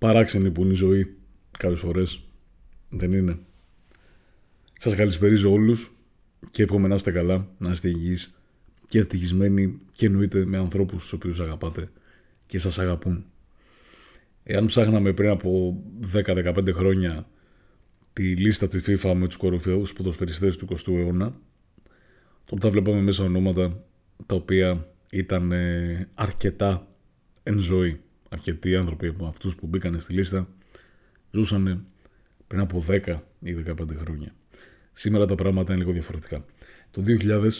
παράξενη που είναι η ζωή κάποιες φορές. Δεν είναι. Σας καλησπέριζω όλους και εύχομαι να είστε καλά, να είστε υγιείς και ευτυχισμένοι και εννοείται με ανθρώπους του οποίους αγαπάτε και σας αγαπούν. Εάν ψάχναμε πριν από 10-15 χρόνια τη λίστα της FIFA με τους κορυφαίους ποδοσφαιριστές του 20ου αιώνα, τότε θα βλέπαμε μέσα ονόματα τα οποία ήταν ε, αρκετά εν ζωή. Αρκετοί άνθρωποι από αυτούς που μπήκαν στη λίστα ζούσαν πριν από 10 ή 15 χρόνια. Σήμερα τα πράγματα είναι λίγο διαφορετικά. Το 2000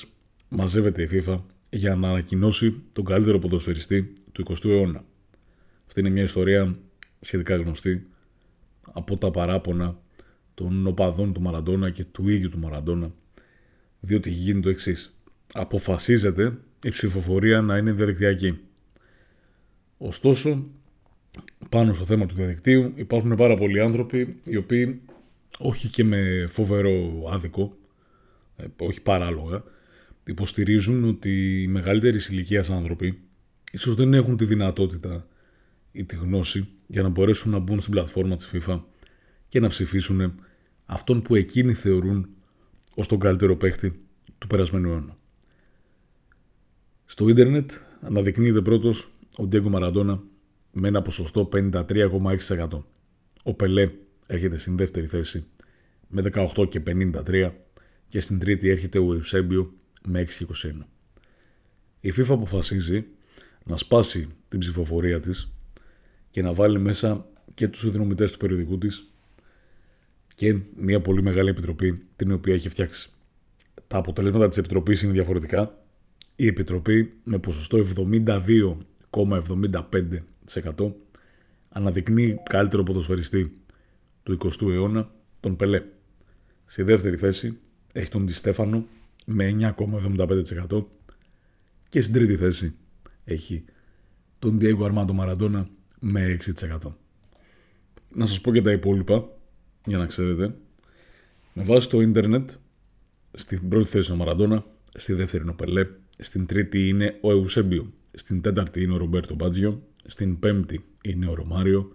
μαζεύεται η FIFA για να ανακοινώσει τον καλύτερο ποδοσφαιριστή του 20ου αιώνα. Αυτή είναι μια ιστορία σχετικά γνωστή από τα παράπονα των οπαδών του Μαραντόνα και του ίδιου του Μαραντόνα, διότι έχει γίνει το εξής. Αποφασίζεται η ψηφοφορία να είναι διαδικτυακή. Ωστόσο, πάνω στο θέμα του διαδικτύου υπάρχουν πάρα πολλοί άνθρωποι οι οποίοι όχι και με φοβερό άδικο, ε, όχι παράλογα, υποστηρίζουν ότι οι μεγαλύτεροι ηλικίας άνθρωποι ίσως δεν έχουν τη δυνατότητα ή τη γνώση για να μπορέσουν να μπουν στην πλατφόρμα της FIFA και να ψηφίσουν αυτόν που εκείνοι θεωρούν ως τον καλύτερο παίχτη του περασμένου αιώνα. Στο ίντερνετ αναδεικνύεται πρώτος ο Ντιέγκο Μαραντόνα με ένα ποσοστό 53,6%. Ο Πελέ έρχεται στην δεύτερη θέση με 18 και 53 και στην τρίτη έρχεται ο Ιουσέμπιο με 6,21. Η FIFA αποφασίζει να σπάσει την ψηφοφορία της και να βάλει μέσα και τους συνδρομητές του περιοδικού της και μια πολύ μεγάλη επιτροπή την οποία έχει φτιάξει. Τα αποτελέσματα της επιτροπής είναι διαφορετικά. Η επιτροπή με ποσοστό 72,75% αναδεικνύει καλύτερο ποδοσφαιριστή του 20ου αιώνα, τον Πελέ. Στη δεύτερη θέση έχει τον Στέφανο με 9,75% και στην τρίτη θέση έχει τον Diego Armando Maradona με 6%. Να σας πω και τα υπόλοιπα, για να ξέρετε. Με βάση το ίντερνετ, στην πρώτη θέση ο Μαραντόνα, στη δεύτερη είναι ο Πελέ, στην τρίτη είναι ο Εουσέμπιο, στην τέταρτη είναι ο Ρομπέρτο Μπάτζιο, στην πέμπτη είναι ο Ρωμάριο,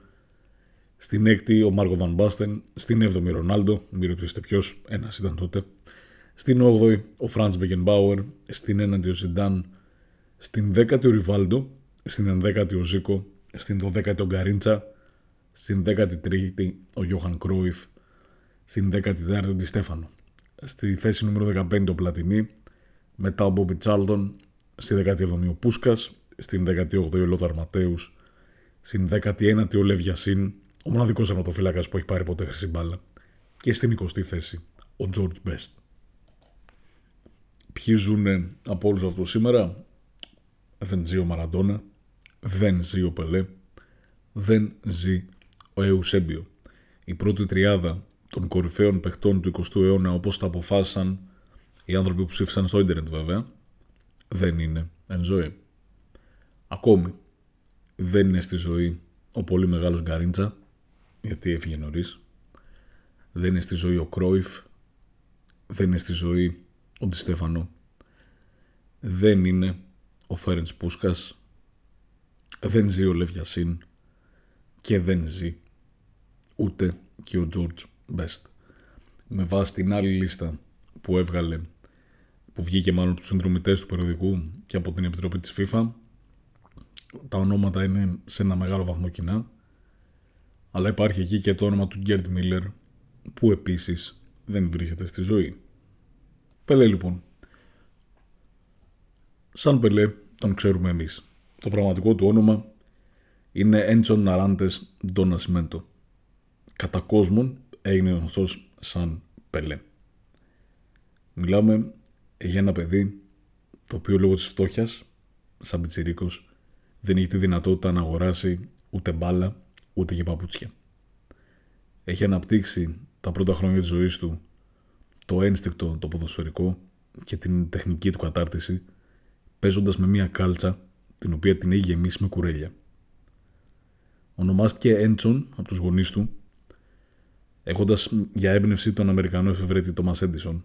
στην έκτη ο Μάρκο Βαν Μπάστεν, στην έβδομη Ρονάλντο, μην ρωτήσετε ποιος, ένας ήταν τότε, στην 8η ο Φραντς Μπεκενμπάουερ, στην έναντι ο Ζιντάν, στην δέκατη ο Ριβάλντο, στην ενδέκατη ο Ζήκο, στην 12η ο Γκαρίντσα, στην 13η ο Γιώχαν Κρόιφ, στην 14η ο Ντιστέφανο. Στη θέση νούμερο 15 ο Πλατινί, μετά ο Μπόμπι Τσάλτον, στη 17η ο Πούσκας, στην 18η ο Λόταρ Ματέους, στην 19η ο Λεβιασίν, ο μοναδικός αιματοφύλακα που έχει πάρει ποτέ χρυσή μπάλα, και στην 20η θέση ο Τζόρτζ Μπέστ. Ποιοι ζουν από όλους αυτούς σήμερα, δεν ζει ο Μαραντόνα, δεν ζει ο Πελέ, δεν ζει ο Εουσέμπιο. Η πρώτη τριάδα των κορυφαίων παιχτών του 20ου αιώνα όπως τα αποφάσισαν οι άνθρωποι που ψήφισαν στο ίντερνετ βέβαια, δεν είναι εν ζωή. Ακόμη δεν είναι στη ζωή ο πολύ μεγάλος Γκαρίντσα, γιατί έφυγε νωρίς. Δεν είναι στη ζωή ο Κρόιφ, δεν είναι στη ζωή ο Ντιστέφανο, δεν είναι ο Φέρεντς Πούσκας, δεν ζει ο Λεβιασίν και δεν ζει ούτε και ο George Best. Με βάση την άλλη λίστα που έβγαλε, που βγήκε μάλλον από τους συνδρομητές του περιοδικού και από την Επιτροπή της FIFA, τα ονόματα είναι σε ένα μεγάλο βαθμό κοινά, αλλά υπάρχει εκεί και το όνομα του Γκέρτ Μίλλερ, που επίσης δεν βρίσκεται στη ζωή. Πελέ λοιπόν. Σαν Πελέ τον ξέρουμε εμείς. Το πραγματικό του όνομα είναι Έντσον Ναράντες Ντονασιμέντο. Κατά κόσμον έγινε γνωστός σαν Πελέ. Μιλάμε για ένα παιδί το οποίο λόγω της φτώχειας, σαν πιτσιρίκος, δεν έχει τη δυνατότητα να αγοράσει ούτε μπάλα, ούτε και παπούτσια. Έχει αναπτύξει τα πρώτα χρόνια της ζωής του το ένστικτο, το ποδοσφαιρικό και την τεχνική του κατάρτιση, παίζοντας με μία κάλτσα την οποία την έχει γεμίσει με κουρέλια. Ονομάστηκε Έντσον από τους γονείς του, έχοντας για έμπνευση τον Αμερικανό εφευρέτη Τόμας Έντισον.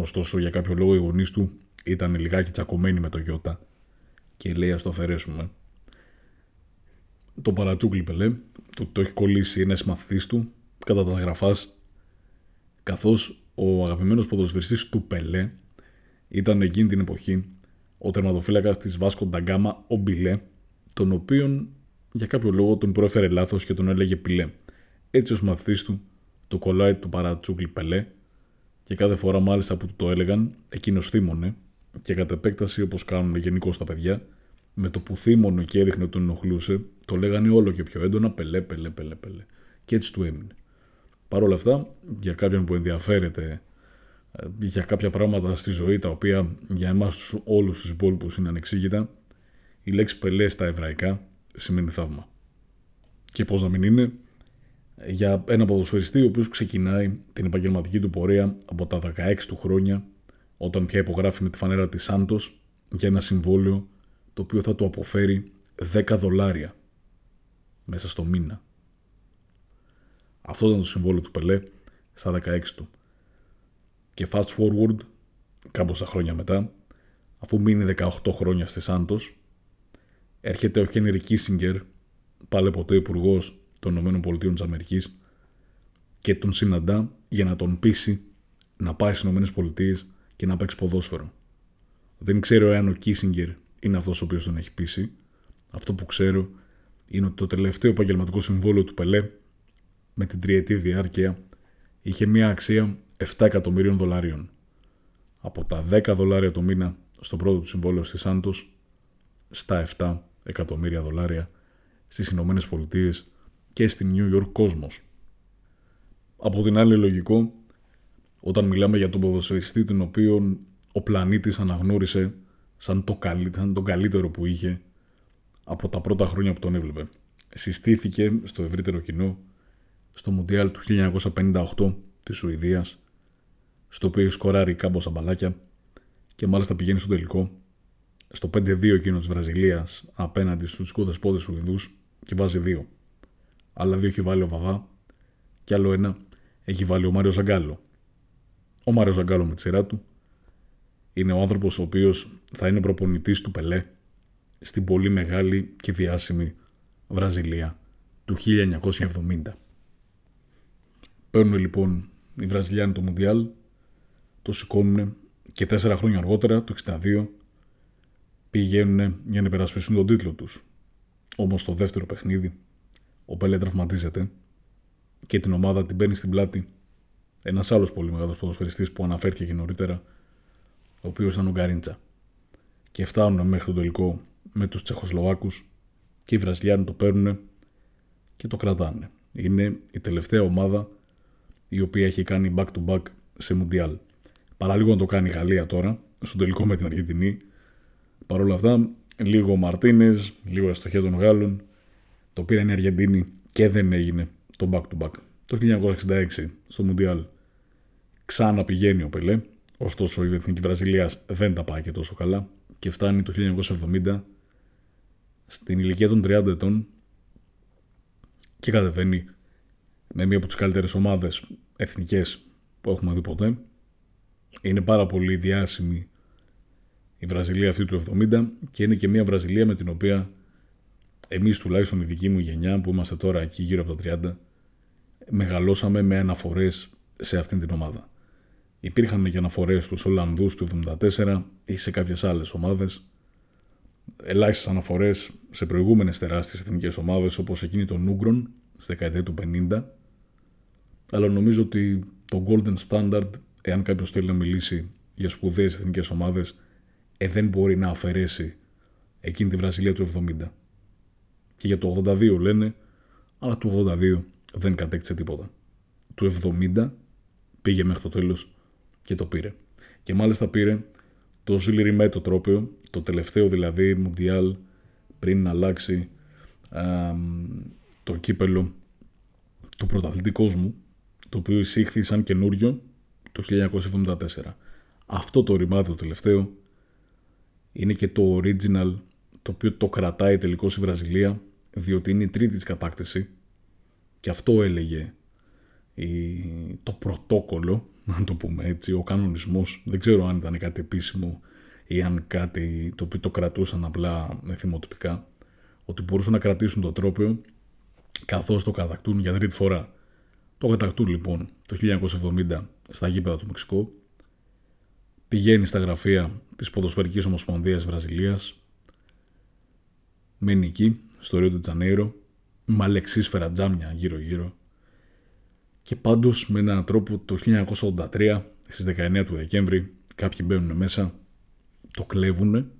Ωστόσο, για κάποιο λόγο οι γονείς του ήταν λιγάκι τσακωμένοι με το Γιώτα και λέει ας το αφαιρέσουμε. Το παρατσούκλι πελέ, το, το έχει κολλήσει ένας μαθητής του κατά τα γραφάς καθώς ο αγαπημένος ποδοσφαιριστής του Πελέ ήταν εκείνη την εποχή ο τερματοφύλακας της Βάσκο Νταγκάμα ο Μπιλέ τον οποίον για κάποιο λόγο τον πρόφερε λάθος και τον έλεγε Πιλέ. Έτσι ο μαθητής του το κολλάει του παρατσούκλι Πελέ και κάθε φορά μάλιστα που του το έλεγαν εκείνος θύμωνε και κατ' επέκταση όπως κάνουν γενικώς τα παιδιά με το που θύμωνε και έδειχνε ότι τον ενοχλούσε το λέγανε όλο και πιο έντονα Πελέ, Πελέ, Πελέ, Πελέ. Και έτσι του έμεινε. Παρ' όλα αυτά, για κάποιον που ενδιαφέρεται ε, για κάποια πράγματα στη ζωή τα οποία για εμάς όλους τους υπόλοιπους είναι ανεξήγητα, η λέξη πελέ στα εβραϊκά σημαίνει θαύμα. Και πώς να μην είναι, για ένα ποδοσφαιριστή ο οποίος ξεκινάει την επαγγελματική του πορεία από τα 16 του χρόνια, όταν πια υπογράφει με τη φανέρα της Σάντος για ένα συμβόλαιο το οποίο θα του αποφέρει 10 δολάρια μέσα στο μήνα. Αυτό ήταν το συμβόλαιο του Πελέ στα 16 του. Και fast forward, κάμποσα χρόνια μετά, αφού μείνει 18 χρόνια στη Σάντος, έρχεται ο Χένρι Κίσιγκερ, πάλι ποτέ υπουργός των ΗΠΑ και τον συναντά για να τον πείσει να πάει στις ΗΠΑ και να παίξει ποδόσφαιρο. Δεν ξέρω εάν ο Κίσιγκερ είναι αυτός ο οποίος τον έχει πείσει. Αυτό που ξέρω είναι ότι το τελευταίο επαγγελματικό συμβόλαιο του Πελέ με την τριετή διάρκεια είχε μια αξία 7 εκατομμύριων δολαρίων. Από τα 10 δολάρια το μήνα στο πρώτο του συμβόλαιο στη Σάντος στα 7 εκατομμύρια δολάρια στις Ηνωμένες Πολιτείες και στη New York κόσμος. Από την άλλη λογικό, όταν μιλάμε για τον ποδοσφαιριστή τον οποίο ο πλανήτης αναγνώρισε σαν, το σαν τον καλύτερο που είχε από τα πρώτα χρόνια που τον έβλεπε. Συστήθηκε στο ευρύτερο κοινό στο Μουντιάλ του 1958 της Σουηδίας, στο οποίο σκοράρει κάμποσα μπαλάκια και μάλιστα πηγαίνει στο τελικό στο 5-2 εκείνο της Βραζιλίας απέναντι στους κουδεσπόδες Σουηδούς και βάζει δύο. Άλλα δύο έχει βάλει ο Βαβά και άλλο ένα έχει βάλει ο Μάριο Ζαγκάλο. Ο Μάριο Ζαγκάλο με τη σειρά του είναι ο άνθρωπος ο οποίος θα είναι προπονητής του Πελέ στην πολύ μεγάλη και διάσημη Βραζιλία του 1970. Παίρνουν λοιπόν οι Βραζιλιάνοι το Μουντιάλ, το σηκώνουν και τέσσερα χρόνια αργότερα, το 62, πηγαίνουν για να υπερασπιστούν τον τίτλο τους. Όμως στο δεύτερο παιχνίδι, ο Πέλε τραυματίζεται και την ομάδα την παίρνει στην πλάτη ένας άλλος πολύ μεγάλος ποδοσφαιριστής που αναφέρθηκε και νωρίτερα, ο οποίος ήταν ο Γκαρίντσα. Και φτάνουν μέχρι το τελικό με τους Τσεχοσλοβάκους και οι Βραζιλιάνοι το παίρνουν και το κρατάνε. Είναι η τελευταία ομάδα η οποία έχει κάνει back-to-back σε Μουντιάλ. Παραλίγο να το κάνει η Γαλλία τώρα, στο τελικό με την Αργεντινή. Παρ' όλα αυτά, λίγο ο Μαρτίνες, λίγο αστοχία των Γάλλων, το πήραν η Αργεντινή και δεν έγινε το back-to-back. Το 1966 στο Μουντιάλ ξανά πηγαίνει ο Πελέ, ωστόσο η Εθνική Βραζιλίας δεν τα πάει και τόσο καλά και φτάνει το 1970 στην ηλικία των 30 ετών και κατεβαίνει με μία από τις καλύτερες ομάδες εθνικές που έχουμε δει ποτέ. Είναι πάρα πολύ διάσημη η Βραζιλία αυτή του 70 και είναι και μια Βραζιλία με την οποία εμείς τουλάχιστον η δική μου γενιά που είμαστε τώρα εκεί γύρω από τα 30 μεγαλώσαμε με αναφορές σε αυτήν την ομάδα. Υπήρχαν και αναφορές στους Ολλανδούς του 74 ή σε κάποιες άλλες ομάδες. Ελάχιστες αναφορές σε προηγούμενες τεράστιες εθνικές ομάδες όπως εκείνη των Ούγκρων στη δεκαετία του 50 αλλά νομίζω ότι το golden standard, εάν κάποιος θέλει να μιλήσει για σπουδαίες εθνικές ομάδες, ε, δεν μπορεί να αφαιρέσει εκείνη τη Βραζιλία του 70. Και για το 82 λένε, αλλά το 82 δεν κατέκτησε τίποτα. Το 70 πήγε μέχρι το τέλος και το πήρε. Και μάλιστα πήρε το Ζιλιριμέ το τρόπιο, το τελευταίο δηλαδή Μουντιάλ πριν να αλλάξει α, το κύπελο του πρωταθλητή κόσμου το οποίο εισήχθη σαν καινούριο το 1974. Αυτό το ρημάδι το τελευταίο είναι και το original το οποίο το κρατάει τελικώς η Βραζιλία διότι είναι η τρίτη της κατάκτηση και αυτό έλεγε η, το πρωτόκολλο, να το πούμε έτσι, ο κανονισμός. Δεν ξέρω αν ήταν κάτι επίσημο ή αν κάτι το οποίο το κρατούσαν απλά θυμοτυπικά, ότι μπορούσαν να κρατήσουν το τρόπιο καθώς το κατακτούν για τρίτη φορά. Το κατακτούν λοιπόν το 1970 στα γήπεδα του Μεξικού, πηγαίνει στα γραφεία της Ποδοσφαιρικής Ομοσπονδίας Βραζιλίας, μένει εκεί, στο Ρίο Τζανέιρο, με αλεξίσφαιρα τζάμια γύρω-γύρω και πάντως με έναν τρόπο το 1983 στις 19 του Δεκέμβρη κάποιοι μπαίνουν μέσα, το κλέβουν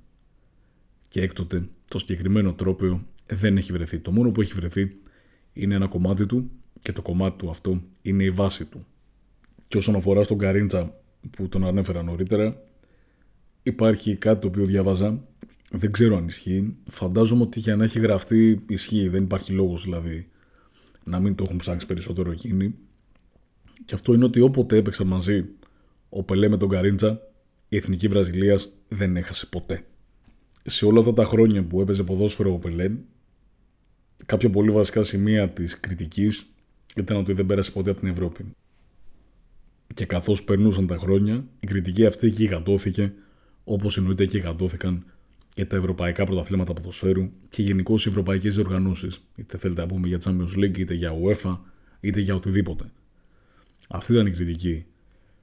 και έκτοτε το συγκεκριμένο τρόπιο δεν έχει βρεθεί. Το μόνο που έχει βρεθεί είναι ένα κομμάτι του και το κομμάτι του αυτό είναι η βάση του. Και όσον αφορά στον Καρίντσα που τον ανέφερα νωρίτερα, υπάρχει κάτι το οποίο διάβαζα, δεν ξέρω αν ισχύει. Φαντάζομαι ότι για να έχει γραφτεί ισχύει, δεν υπάρχει λόγος δηλαδή να μην το έχουν ψάξει περισσότερο εκείνοι. Και αυτό είναι ότι όποτε έπαιξαν μαζί ο Πελέ με τον Καρίντσα, η εθνική Βραζιλίας δεν έχασε ποτέ. Σε όλα αυτά τα χρόνια που έπαιζε ποδόσφαιρο ο Πελέ, κάποια πολύ βασικά σημεία της κριτικής ήταν ότι δεν πέρασε ποτέ από την Ευρώπη. Και καθώς περνούσαν τα χρόνια, η κριτική αυτή γιγαντώθηκε, όπως εννοείται και γιγαντώθηκαν και τα ευρωπαϊκά πρωταθλήματα ποδοσφαίρου και γενικώ οι ευρωπαϊκές διοργανώσεις. Είτε θέλετε να πούμε για Champions League, είτε για UEFA, είτε για οτιδήποτε. Αυτή ήταν η κριτική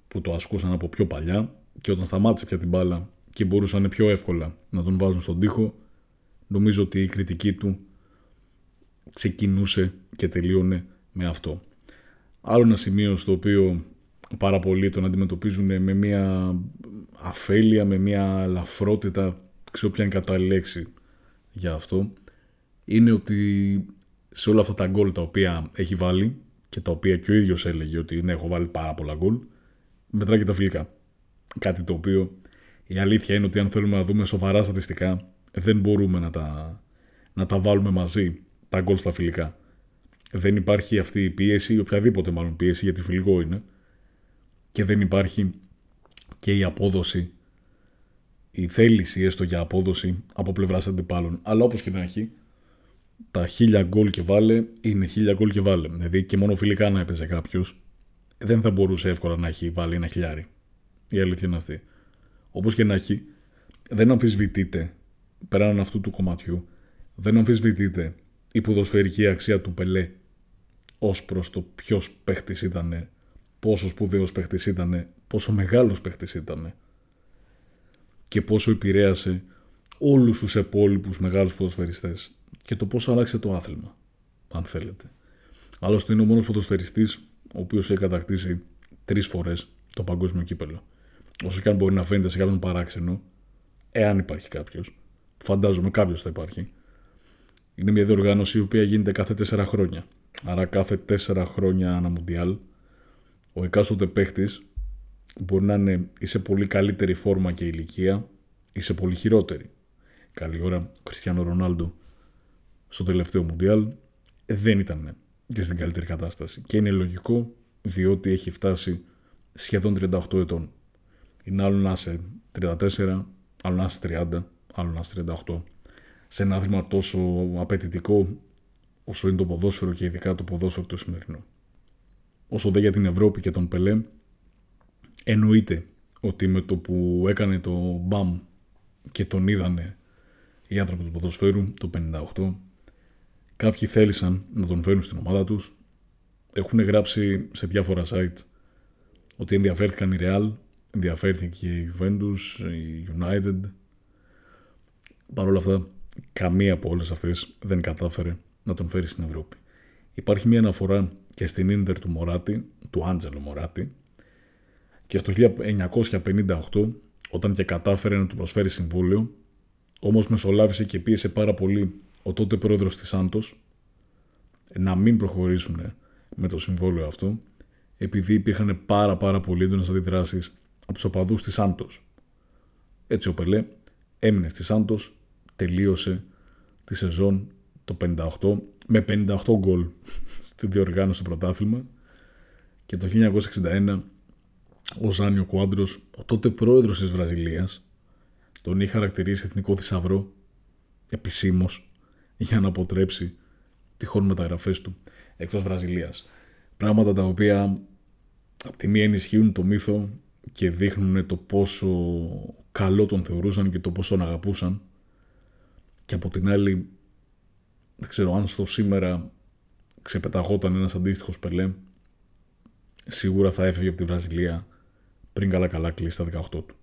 που το ασκούσαν από πιο παλιά και όταν σταμάτησε πια την μπάλα και μπορούσαν πιο εύκολα να τον βάζουν στον τοίχο, νομίζω ότι η κριτική του ξεκινούσε και τελείωνε με αυτό. Άλλο ένα σημείο στο οποίο πάρα πολλοί τον αντιμετωπίζουν με μια αφέλεια, με μια λαφρότητα, ξέρω ποια είναι κατάλληλη λέξη για αυτό, είναι ότι σε όλα αυτά τα γκολ τα οποία έχει βάλει και τα οποία και ο ίδιος έλεγε ότι ναι, έχω βάλει πάρα πολλά γκολ, μετράει και τα φιλικά. Κάτι το οποίο η αλήθεια είναι ότι αν θέλουμε να δούμε σοβαρά στατιστικά, δεν μπορούμε να τα, να τα βάλουμε μαζί τα γκολ στα φιλικά. Δεν υπάρχει αυτή η πίεση, οποιαδήποτε μάλλον πίεση, γιατί φιλικό είναι, και δεν υπάρχει και η απόδοση, η θέληση έστω για απόδοση από πλευράς αντιπάλων. Αλλά όπως και να έχει, τα χίλια γκολ και βάλε είναι χίλια γκολ και βάλε. Δηλαδή και μόνο φιλικά να έπαιζε κάποιος, δεν θα μπορούσε εύκολα να έχει βάλει ένα χιλιάρι. Η αλήθεια είναι αυτή. Όπως και να έχει, δεν αμφισβητείται πέραν αυτού του κομματιού, δεν αμφισβητείται η ποδοσφαιρική αξία του Πελέ ως προς το ποιος παίχτης ήταν, πόσο σπουδαίος παίχτης ήταν, πόσο μεγάλος παίχτης ήταν και πόσο επηρέασε όλους τους επόλοιπους μεγάλους ποδοσφαιριστές και το πόσο άλλαξε το άθλημα, αν θέλετε. Άλλωστε είναι ο μόνος ποδοσφαιριστής ο οποίος έχει κατακτήσει τρεις φορές το παγκόσμιο κύπελο. Όσο και αν μπορεί να φαίνεται σε κάποιον παράξενο, εάν υπάρχει κάποιος, φαντάζομαι κάποιος θα υπάρχει, είναι μια διοργάνωση η οποία γίνεται κάθε τέσσερα χρόνια. Άρα κάθε τέσσερα χρόνια ένα μουντιάλ, ο εκάστοτε παίχτης μπορεί να είναι ή σε πολύ καλύτερη φόρμα και ηλικία ή σε πολύ χειρότερη. Καλή ώρα, ο Κριστιανό Ρονάλντο στο τελευταίο μουντιάλ δεν ήταν και στην καλύτερη κατάσταση. Και είναι λογικό διότι έχει φτάσει σχεδόν 38 ετών. Είναι άλλο να είσαι 34, άλλο να είσαι 30, άλλο να είσαι 38. Σε ένα άθλημα τόσο απαιτητικό όσο είναι το ποδόσφαιρο και ειδικά το ποδόσφαιρο το σημερινό. Όσο δε για την Ευρώπη και τον Πελέ, εννοείται ότι με το που έκανε το μπαμ και τον είδανε οι άνθρωποι του ποδοσφαίρου το 58, κάποιοι θέλησαν να τον φέρουν στην ομάδα τους, έχουν γράψει σε διάφορα sites ότι ενδιαφέρθηκαν η Real, ενδιαφέρθηκε η Juventus, η United. Παρ' όλα αυτά, καμία από όλες αυτές δεν κατάφερε να τον φέρει στην Ευρώπη. Υπάρχει μια αναφορά και στην Ίντερ του Μωράτη, του Άντζελο Μωράτη, και στο 1958, όταν και κατάφερε να του προσφέρει συμβόλαιο, όμως μεσολάβησε και πίεσε πάρα πολύ ο τότε πρόεδρος της Σάντος να μην προχωρήσουν με το συμβόλαιο αυτό, επειδή υπήρχαν πάρα πάρα πολύ έντονες αντιδράσεις από τους οπαδούς της Σάντος. Έτσι ο Πελέ έμεινε στη Σάντος, τελείωσε τη σεζόν το 58 με 58 γκολ στη διοργάνωση του πρωτάθλημα και το 1961 ο Ζάνιο Κουάντρος, ο τότε πρόεδρος της Βραζιλίας, τον είχε χαρακτηρίσει εθνικό θησαυρό επισήμως για να αποτρέψει τυχόν μεταγραφές του εκτός Βραζιλίας. Πράγματα τα οποία από τη μία ενισχύουν το μύθο και δείχνουν το πόσο καλό τον θεωρούσαν και το πόσο τον αγαπούσαν και από την άλλη δεν ξέρω αν στο σήμερα ξεπεταγόταν ένας αντίστοιχος Πελέ, σίγουρα θα έφευγε από τη Βραζιλία πριν καλά καλά κλείσει τα 18 του.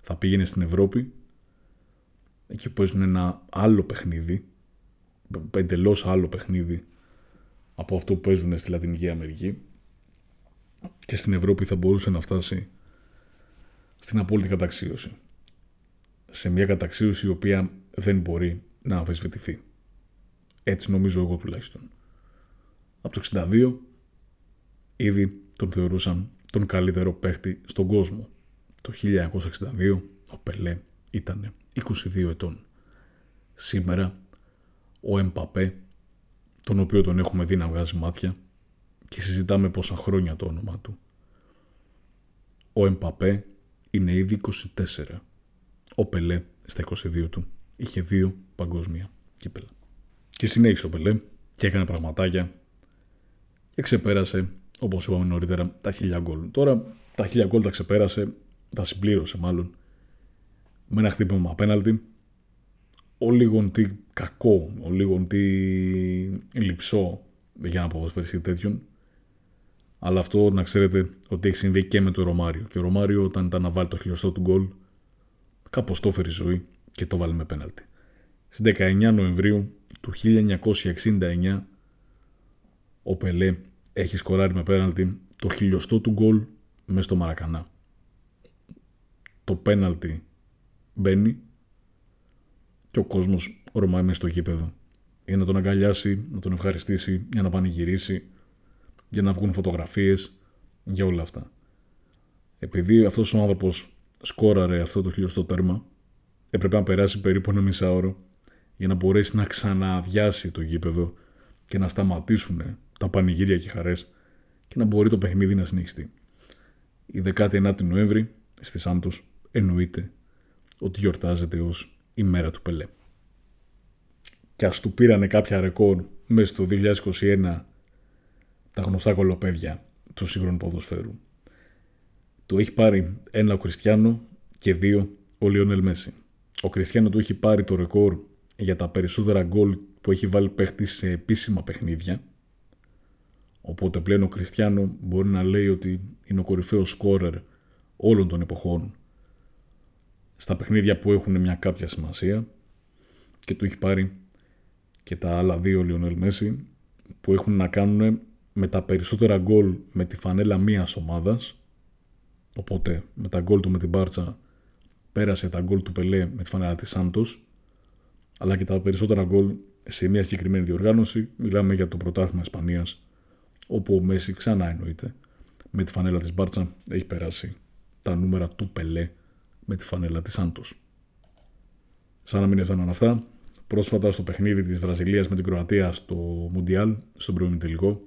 Θα πήγαινε στην Ευρώπη, εκεί που παίζουν ένα άλλο παιχνίδι, εντελώς άλλο παιχνίδι από αυτό που παίζουν στη Λατινική Αμερική και στην Ευρώπη θα μπορούσε να φτάσει στην απόλυτη καταξίωση. Σε μια καταξίωση η οποία δεν μπορεί να αμφισβητηθεί. Έτσι νομίζω εγώ τουλάχιστον. Από το 62 ήδη τον θεωρούσαν τον καλύτερο παίχτη στον κόσμο. Το 1962 ο Πελέ ήταν 22 ετών. Σήμερα ο Εμπαπέ, τον οποίο τον έχουμε δει να βγάζει μάτια και συζητάμε πόσα χρόνια το όνομα του. Ο Εμπαπέ είναι ήδη 24. Ο Πελέ στα 22 του είχε δύο παγκόσμια κύπελα. Και συνέχισε ο Πελέ και έκανε πραγματάκια και ξεπέρασε, όπως είπαμε νωρίτερα, τα χίλια γκολ. Τώρα τα χίλια γκολ τα ξεπέρασε, τα συμπλήρωσε μάλλον, με ένα χτύπημα απέναλτι, ο λίγον τι κακό, ο λίγον τι λυψό για να ποδοσφαιριστεί τέτοιον. Αλλά αυτό να ξέρετε ότι έχει συμβεί και με τον Ρωμάριο. Και ο Ρωμάριο όταν ήταν να βάλει το χιλιοστό του γκολ, κάπως το έφερε ζωή και το βάλει με πέναλτι. Στις 19 Νοεμβρίου του 1969 ο Πελέ έχει σκοράρει με πέναλτι το χιλιοστό του γκολ μέσα στο Μαρακανά. Το πέναλτι μπαίνει και ο κόσμος ορμάει μέσα στο γήπεδο για να τον αγκαλιάσει, να τον ευχαριστήσει, για να πανηγυρίσει, για να βγουν φωτογραφίες, για όλα αυτά. Επειδή αυτός ο άνθρωπος σκόραρε αυτό το χιλιοστό τέρμα, έπρεπε να περάσει περίπου ένα μισάωρο για να μπορέσει να ξαναδιάσει το γήπεδο και να σταματήσουν τα πανηγύρια και χαρές και να μπορεί το παιχνίδι να συνεχιστεί. Η 19η Νοέμβρη στη Σάντος εννοείται ότι γιορτάζεται ως η μέρα του Πελέ. Και ας του πήρανε κάποια ρεκόρ μέσα στο 2021 τα γνωστά κολοπέδια του σύγχρονου ποδοσφαίρου. Το έχει πάρει ένα ο Κριστιανό και δύο ο Λιονέλ Μέση. Ο Κριστιανό του έχει πάρει το ρεκόρ για τα περισσότερα γκολ που έχει βάλει παίχτης σε επίσημα παιχνίδια. Οπότε πλέον ο Κριστιανό μπορεί να λέει ότι είναι ο κορυφαίος σκόρερ όλων των εποχών. Στα παιχνίδια που έχουν μια κάποια σημασία και του έχει πάρει και τα άλλα δύο Λιονέλ Μέση που έχουν να κάνουν με τα περισσότερα γκολ με τη φανέλα μίας ομάδας. Οπότε με τα γκολ του με την Μπάρτσα πέρασε τα γκολ του Πελέ με τη φανέλα της Σάντος αλλά και τα περισσότερα γκολ σε μια συγκεκριμένη διοργάνωση. Μιλάμε για το πρωτάθλημα Ισπανίας όπου ο Μέση ξανά εννοείται με τη φανέλα της Μπάρτσα έχει περάσει τα νούμερα του Πελέ με τη φανέλα της Σάντος. Σαν να μην έφταναν αυτά, πρόσφατα στο παιχνίδι της Βραζιλίας με την Κροατία στο Μουντιάλ, στον πρώην τελικό,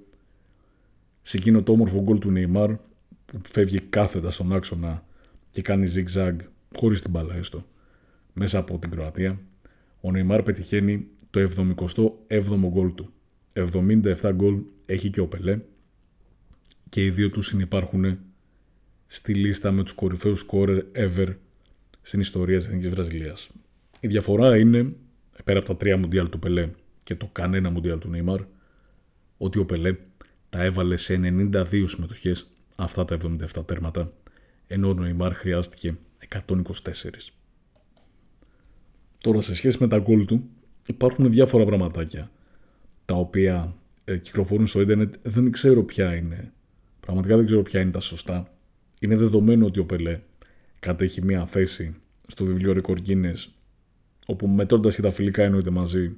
σε εκείνο το όμορφο γκολ του Νεϊμάρ που φεύγει κάθετα στον άξονα και κάνει zigzag χωρίς την μπάλα έστω μέσα από την Κροατία, ο Νεϊμάρ πετυχαίνει το 77ο γκολ του. 77 γκολ έχει και ο Πελέ και οι δύο τους συνυπάρχουν στη λίστα με τους κορυφαίους scorer ever στην ιστορία της Εθνικής Βραζιλίας. Η διαφορά είναι, πέρα από τα τρία μουντιάλ του Πελέ και το κανένα μουντιάλ του Νεϊμάρ, ότι ο Πελέ τα έβαλε σε 92 συμμετοχές αυτά τα 77 τέρματα, ενώ ο Νεϊμάρ χρειάστηκε 124. Τώρα σε σχέση με τα γκολ του υπάρχουν διάφορα πραγματάκια τα οποία ε, κυκλοφορούν στο ίντερνετ δεν ξέρω ποια είναι. Πραγματικά δεν ξέρω ποια είναι τα σωστά. Είναι δεδομένο ότι ο Πελέ κατέχει μια θέση στο βιβλίο Record Guinness όπου μετρώντας και τα φιλικά εννοείται μαζί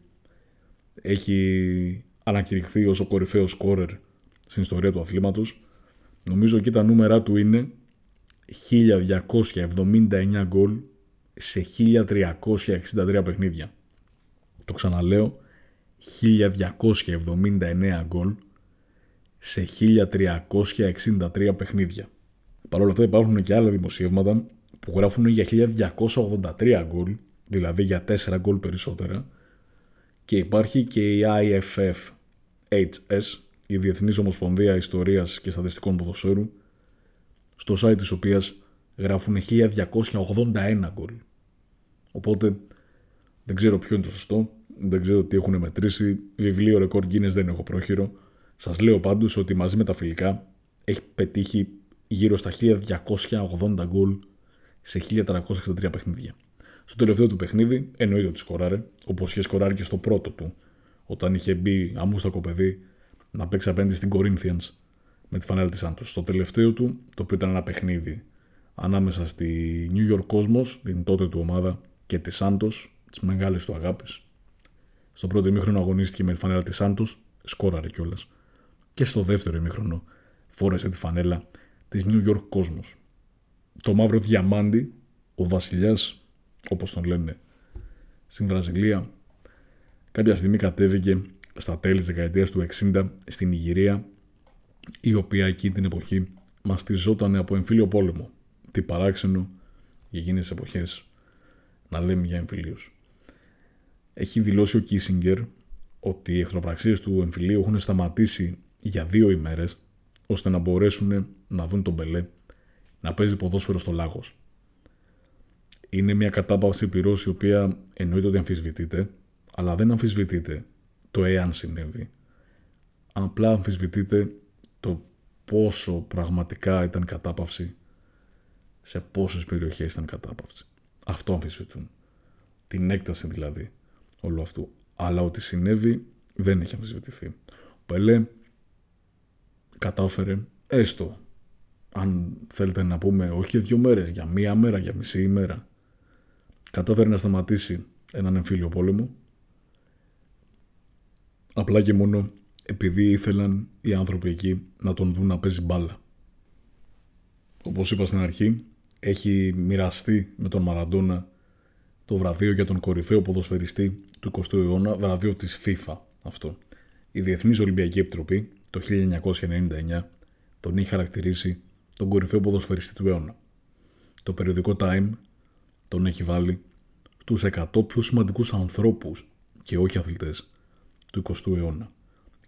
έχει ανακηρυχθεί ως ο κορυφαίος σκόρερ στην ιστορία του αθλήματος. Νομίζω εκεί τα νούμερα του είναι 1279 γκολ σε 1363 παιχνίδια. Το ξαναλέω, 1279 γκολ σε 1363 παιχνίδια. Παρ' όλα αυτά υπάρχουν και άλλα δημοσιεύματα που γράφουν για 1283 γκολ, δηλαδή για 4 γκολ περισσότερα, και υπάρχει και η IFF HS, η Διεθνής Ομοσπονδία Ιστορίας και Στατιστικών Ποδοσφαίρου, στο site της οποίας γράφουν 1281 γκολ. Οπότε δεν ξέρω ποιο είναι το σωστό, δεν ξέρω τι έχουν μετρήσει, βιβλίο Record Guinness δεν έχω πρόχειρο, Σας λέω πάντως ότι μαζί με τα φιλικά έχει πετύχει γύρω στα 1280 γκολ σε 1363 παιχνίδια. Στο τελευταίο του παιχνίδι εννοείται ότι σκοράρε, όπως είχε σκοράρει και στο πρώτο του, όταν είχε μπει αμούστακο παιδί να παίξει απέναντι στην Corinthians με τη φανέλα της Σάντος. Στο τελευταίο του, το οποίο ήταν ένα παιχνίδι ανάμεσα στη New York Cosmos, την τότε του ομάδα, και τη Σάντος, τις μεγάλες του αγάπης. Στο πρώτο ημίχρονο αγωνίστηκε με τη φανέλα της Σάντο, σκόραρε κιόλας. Και στο δεύτερο ημίχρονο φόρεσε τη φανέλα της New York Cosmos. Το μαύρο διαμάντι, ο βασιλιάς, όπως τον λένε στην Βραζιλία, κάποια στιγμή κατέβηκε στα τέλη της δεκαετίας του 60 στην Ιγυρία, η οποία εκεί την εποχή μαστιζόταν από εμφύλιο πόλεμο. Τι παράξενο για εκείνες τις εποχές να λέμε για εμφυλίους. Έχει δηλώσει ο Κίσιγκερ ότι οι εχθροπραξίες του εμφυλίου έχουν σταματήσει για δύο ημέρες ώστε να μπορέσουν να δουν τον Μπελέ να παίζει ποδόσφαιρο στο Λάγος. Είναι μια κατάπαυση πυρός η οποία εννοείται ότι αμφισβητείται, αλλά δεν αμφισβητείται το εάν συνέβη. Απλά αμφισβητείται το πόσο πραγματικά ήταν κατάπαυση, σε πόσες περιοχές ήταν κατάπαυση. Αυτό αμφισβητούν. Την έκταση δηλαδή όλου αυτού. Αλλά ότι συνέβη δεν έχει αμφισβητηθεί. Ο Πελέ κατάφερε έστω αν θέλετε να πούμε όχι δύο μέρες, για μία μέρα, για μισή ημέρα κατάφερε να σταματήσει έναν εμφύλιο πόλεμο απλά και μόνο επειδή ήθελαν οι άνθρωποι εκεί να τον δουν να παίζει μπάλα. Όπως είπα στην αρχή, έχει μοιραστεί με τον Μαραντόνα το βραβείο για τον κορυφαίο ποδοσφαιριστή του 20ου αιώνα, βραβείο της FIFA αυτό. Η Διεθνής Ολυμπιακή Επιτροπή το 1999 τον είχε χαρακτηρίσει τον κορυφαίο ποδοσφαιριστή του αιώνα. Το περιοδικό Time τον έχει βάλει στους 100 πιο σημαντικούς ανθρώπους και όχι αθλητές του 20ου αιώνα.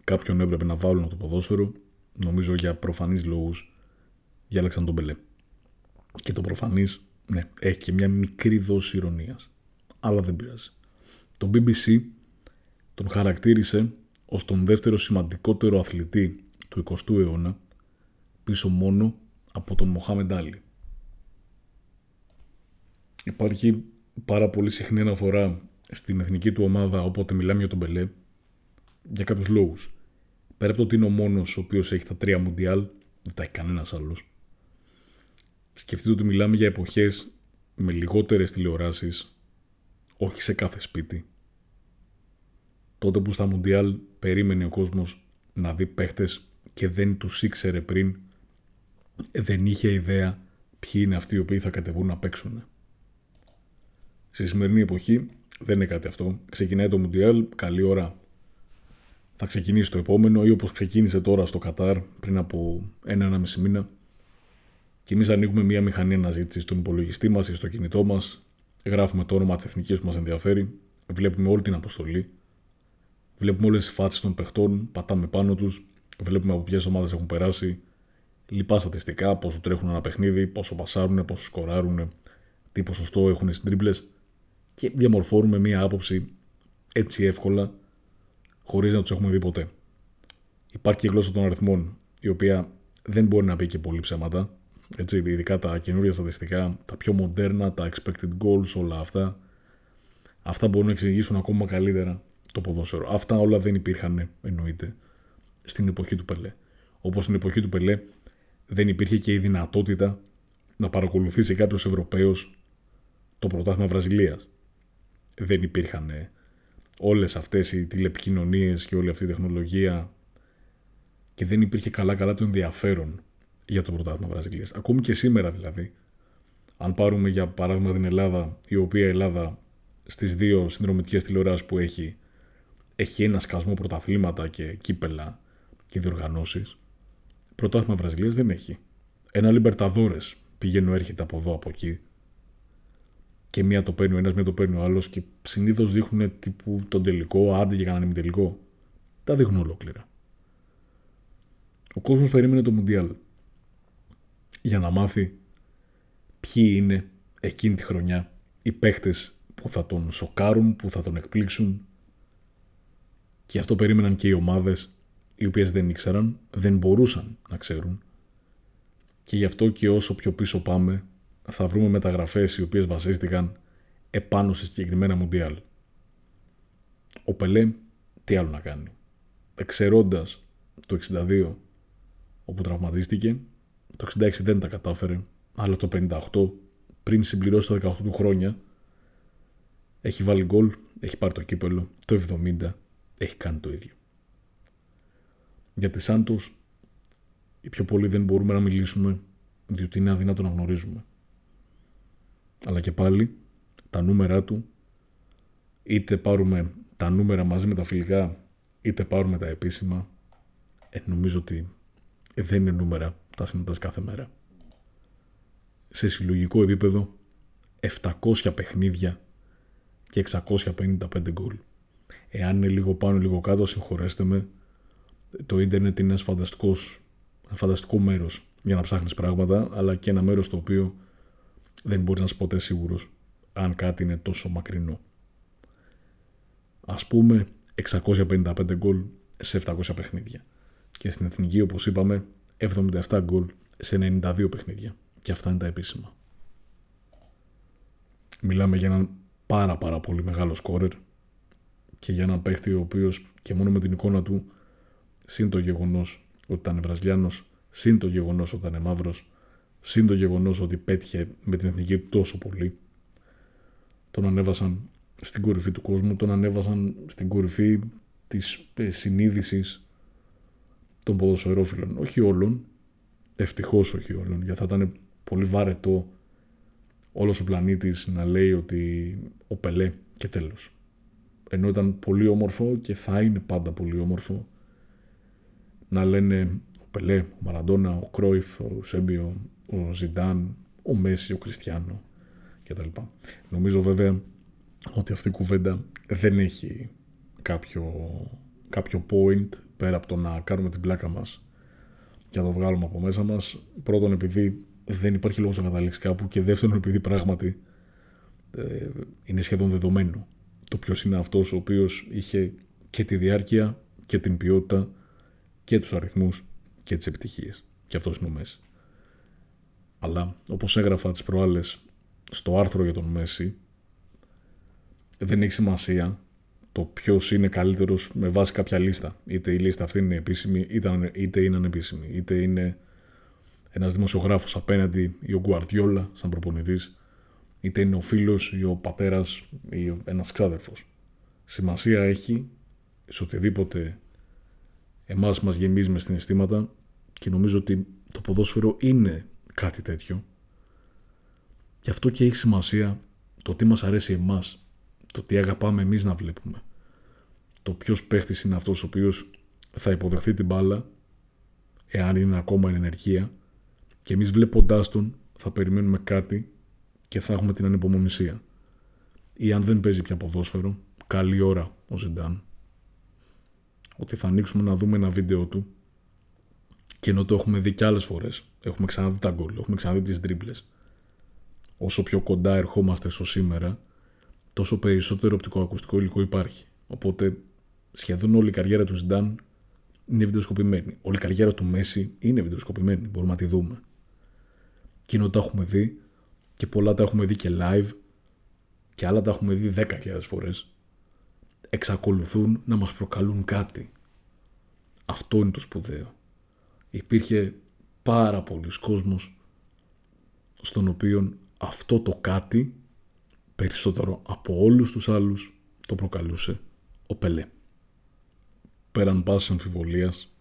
Κάποιον έπρεπε να βάλουν το ποδόσφαιρο, νομίζω για προφανείς λόγους, διάλεξαν τον Μπελέ. Και το προφανής, ναι, έχει και μια μικρή δόση ηρωνίας. Αλλά δεν πειράζει. Το BBC τον χαρακτήρισε ως τον δεύτερο σημαντικότερο αθλητή του 20ου αιώνα, πίσω μόνο από τον Μοχάμεντ Άλλη. Υπάρχει πάρα πολύ συχνή αναφορά στην εθνική του ομάδα όποτε μιλάμε για τον Μπελέ για κάποιους λόγους. Πέρα από το ότι είναι ο μόνος ο οποίος έχει τα τρία Μουντιάλ, δεν τα έχει κανένας άλλος. Σκεφτείτε ότι μιλάμε για εποχές με λιγότερες τηλεοράσεις, όχι σε κάθε σπίτι. Τότε που στα Μουντιάλ περίμενε ο κόσμος να δει παίχτες και δεν τους ήξερε πριν δεν είχε ιδέα ποιοι είναι αυτοί οι οποίοι θα κατεβούν να παίξουν. Στη σημερινή εποχή δεν είναι κάτι αυτό. Ξεκινάει το Μουντιάλ, καλή ώρα θα ξεκινήσει το επόμενο ή όπως ξεκίνησε τώρα στο Κατάρ πριν από ένα-ένα μισή μήνα και εμείς ανοίγουμε μια μηχανή αναζήτησης στον υπολογιστή μας ή στο κινητό μας, γράφουμε το όνομα της εθνικής που μας ενδιαφέρει, βλέπουμε όλη την αποστολή, βλέπουμε όλες τις φάτσες των παιχτών, πατάμε πάνω τους, βλέπουμε από ποιες ομάδες έχουν περάσει, λοιπά στατιστικά, πόσο τρέχουν ένα παιχνίδι, πόσο πασάρουν, πόσο σκοράρουν, τι ποσοστό έχουν στι τρίπλε και διαμορφώνουμε μία άποψη έτσι εύκολα, χωρίς να τους έχουμε δει ποτέ. Υπάρχει και η γλώσσα των αριθμών, η οποία δεν μπορεί να πει και πολύ ψέματα. Έτσι, ειδικά τα καινούργια στατιστικά, τα πιο μοντέρνα, τα expected goals, όλα αυτά. Αυτά μπορούν να εξηγήσουν ακόμα καλύτερα το ποδόσφαιρο. Αυτά όλα δεν υπήρχαν, εννοείται, στην εποχή του Πελέ. Όπως στην εποχή του Πελέ, δεν υπήρχε και η δυνατότητα να παρακολουθήσει κάποιος Ευρωπαίος το πρωτάθλημα Βραζιλίας. Δεν υπήρχαν ε, όλες αυτές οι τηλεπικοινωνίες και όλη αυτή η τεχνολογία και δεν υπήρχε καλά-καλά το ενδιαφέρον για το πρωτάθλημα Βραζιλίας. Ακόμη και σήμερα δηλαδή, αν πάρουμε για παράδειγμα την Ελλάδα, η οποία η Ελλάδα στις δύο συνδρομητικές τηλεοράσεις που έχει, έχει ένα σκασμό πρωταθλήματα και κύπελα και διοργανώσεις, Πρωτάθλημα Βραζιλίας δεν έχει. Ένα Λιμπερταδόρες πηγαίνει, έρχεται από εδώ, από εκεί. Και μία το παίρνει ο ένας, μία το παίρνει ο άλλος και συνήθως δείχνουν τύπου τον τελικό, άντε για κανέναν τελικό. Τα δείχνουν ολόκληρα. Ο κόσμος περίμενε το Μουντιάλ για να μάθει ποιοι είναι εκείνη τη χρονιά οι παίχτες που θα τον σοκάρουν, που θα τον εκπλήξουν και αυτό περίμεναν και οι ομάδες οι οποίες δεν ήξεραν, δεν μπορούσαν να ξέρουν και γι' αυτό και όσο πιο πίσω πάμε θα βρούμε μεταγραφές οι οποίες βασίστηκαν επάνω σε συγκεκριμένα Μουντιάλ. Ο Πελέ τι άλλο να κάνει. Εξαιρώντας το 62 όπου τραυματίστηκε, το 66 δεν τα κατάφερε, αλλά το 58 πριν συμπληρώσει τα 18 του χρόνια έχει βάλει γκολ, έχει πάρει το κύπελο, το 70 έχει κάνει το ίδιο. Για τη Σάντος οι πιο πολλοί δεν μπορούμε να μιλήσουμε διότι είναι αδύνατο να γνωρίζουμε. Αλλά και πάλι τα νούμερα του είτε πάρουμε τα νούμερα μαζί με τα φιλικά είτε πάρουμε τα επίσημα ε, νομίζω ότι δεν είναι νούμερα τα συναντάς κάθε μέρα. Σε συλλογικό επίπεδο 700 παιχνίδια και 655 γκολ. Εάν είναι λίγο πάνω λίγο κάτω συγχωρέστε με το ίντερνετ είναι ένας φανταστικός, ένα φανταστικό μέρος για να ψάχνεις πράγματα αλλά και ένα μέρος το οποίο δεν μπορείς να είσαι ποτέ σίγουρος αν κάτι είναι τόσο μακρινό. Ας πούμε 655 γκολ σε 700 παιχνίδια και στην εθνική όπως είπαμε 77 γκολ σε 92 παιχνίδια και αυτά είναι τα επίσημα. Μιλάμε για έναν πάρα πάρα πολύ μεγάλο σκόρερ και για έναν παίχτη ο οποίος και μόνο με την εικόνα του συν το γεγονός ότι ήταν Βραζιλιάνος, συν το γεγονός ότι ήταν μαύρος, συν το γεγονός ότι πέτυχε με την εθνική του τόσο πολύ, τον ανέβασαν στην κορυφή του κόσμου, τον ανέβασαν στην κορυφή της ε, συνείδησης των ποδοσφαιρόφιλων. Όχι όλων, ευτυχώς όχι όλων, γιατί θα ήταν πολύ βαρετό όλος ο πλανήτης να λέει ότι ο Πελέ και τέλος. Ενώ ήταν πολύ όμορφο και θα είναι πάντα πολύ όμορφο να λένε ο Πελέ, ο Μαραντόνα, ο Κρόιφ, ο Σέμπιο, ο Ζιντάν, ο Μέση, ο Κριστιανό κτλ. Νομίζω βέβαια ότι αυτή η κουβέντα δεν έχει κάποιο, κάποιο point πέρα από το να κάνουμε την πλάκα μας και να το βγάλουμε από μέσα μας. Πρώτον επειδή δεν υπάρχει λόγος να καταλήξει κάπου και δεύτερον επειδή πράγματι ε, είναι σχεδόν δεδομένο το ποιος είναι αυτός ο οποίος είχε και τη διάρκεια και την ποιότητα και τους αριθμούς και τις επιτυχίες. Και αυτός είναι ο Μέση. Αλλά όπως έγραφα τις προάλλες στο άρθρο για τον Μέση δεν έχει σημασία το ποιος είναι καλύτερος με βάση κάποια λίστα. Είτε η λίστα αυτή είναι επίσημη, είτε είναι ανεπίσημη. Είτε είναι ένας δημοσιογράφος απέναντι ή ο Γκουαρδιόλα, σαν προπονητής, είτε είναι ο φίλος ή ο πατέρας ή ένας ξάδερφος. Σημασία έχει σε οτιδήποτε εμάς μας γεμίζει με συναισθήματα και νομίζω ότι το ποδόσφαιρο είναι κάτι τέτοιο. Γι' αυτό και έχει σημασία το τι μας αρέσει εμάς, το τι αγαπάμε εμείς να βλέπουμε. Το ποιος παίχτης είναι αυτός ο οποίος θα υποδεχθεί την μπάλα, εάν είναι ακόμα εν ενεργεία, και εμείς βλέποντάς τον θα περιμένουμε κάτι και θα έχουμε την ανυπομονησία. Ή αν δεν παίζει πια ποδόσφαιρο, καλή ώρα ο Ζιντάν, ότι θα ανοίξουμε να δούμε ένα βίντεο του και ενώ το έχουμε δει κι άλλες φορές, έχουμε ξαναδεί τα γκολ, έχουμε ξαναδεί τις τρίπλες, όσο πιο κοντά ερχόμαστε στο σήμερα, τόσο περισσότερο οπτικοακουστικό υλικό υπάρχει. Οπότε σχεδόν όλη η καριέρα του Ζιντάν είναι βιντεοσκοπημένη. Όλη η καριέρα του Μέση είναι βιντεοσκοπημένη. Μπορούμε να τη δούμε. Εκείνο τα έχουμε δει και πολλά τα έχουμε δει και live και άλλα τα έχουμε δει 10.000 φορές εξακολουθούν να μας προκαλούν κάτι. Αυτό είναι το σπουδαίο. Υπήρχε πάρα πολλοί κόσμος στον οποίο αυτό το κάτι περισσότερο από όλους τους άλλους το προκαλούσε ο Πελέ. Πέραν πάσης αμφιβολίας,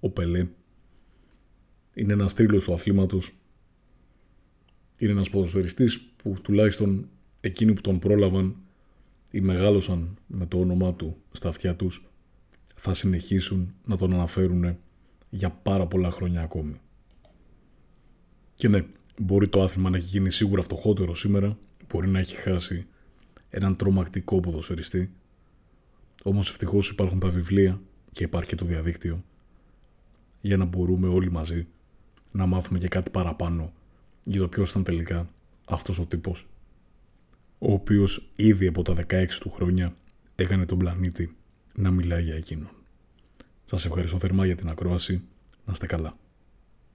ο Πελέ είναι ένας τρίλος του αθλήματος. Είναι ένας ποδοσφαιριστής που τουλάχιστον εκείνοι που τον πρόλαβαν ή μεγάλωσαν με το όνομά του στα αυτιά τους θα συνεχίσουν να τον αναφέρουν για πάρα πολλά χρόνια ακόμη. Και ναι, μπορεί το άθλημα να έχει γίνει σίγουρα φτωχότερο σήμερα, μπορεί να έχει χάσει έναν τρομακτικό ποδοσφαιριστή, όμως ευτυχώς υπάρχουν τα βιβλία και υπάρχει και το διαδίκτυο για να μπορούμε όλοι μαζί να μάθουμε και κάτι παραπάνω για το ποιος ήταν τελικά αυτός ο τύπος ο οποίος ήδη από τα 16 του χρόνια έκανε τον πλανήτη να μιλάει για εκείνον. Σας ευχαριστώ θερμά για την ακρόαση. Να είστε καλά.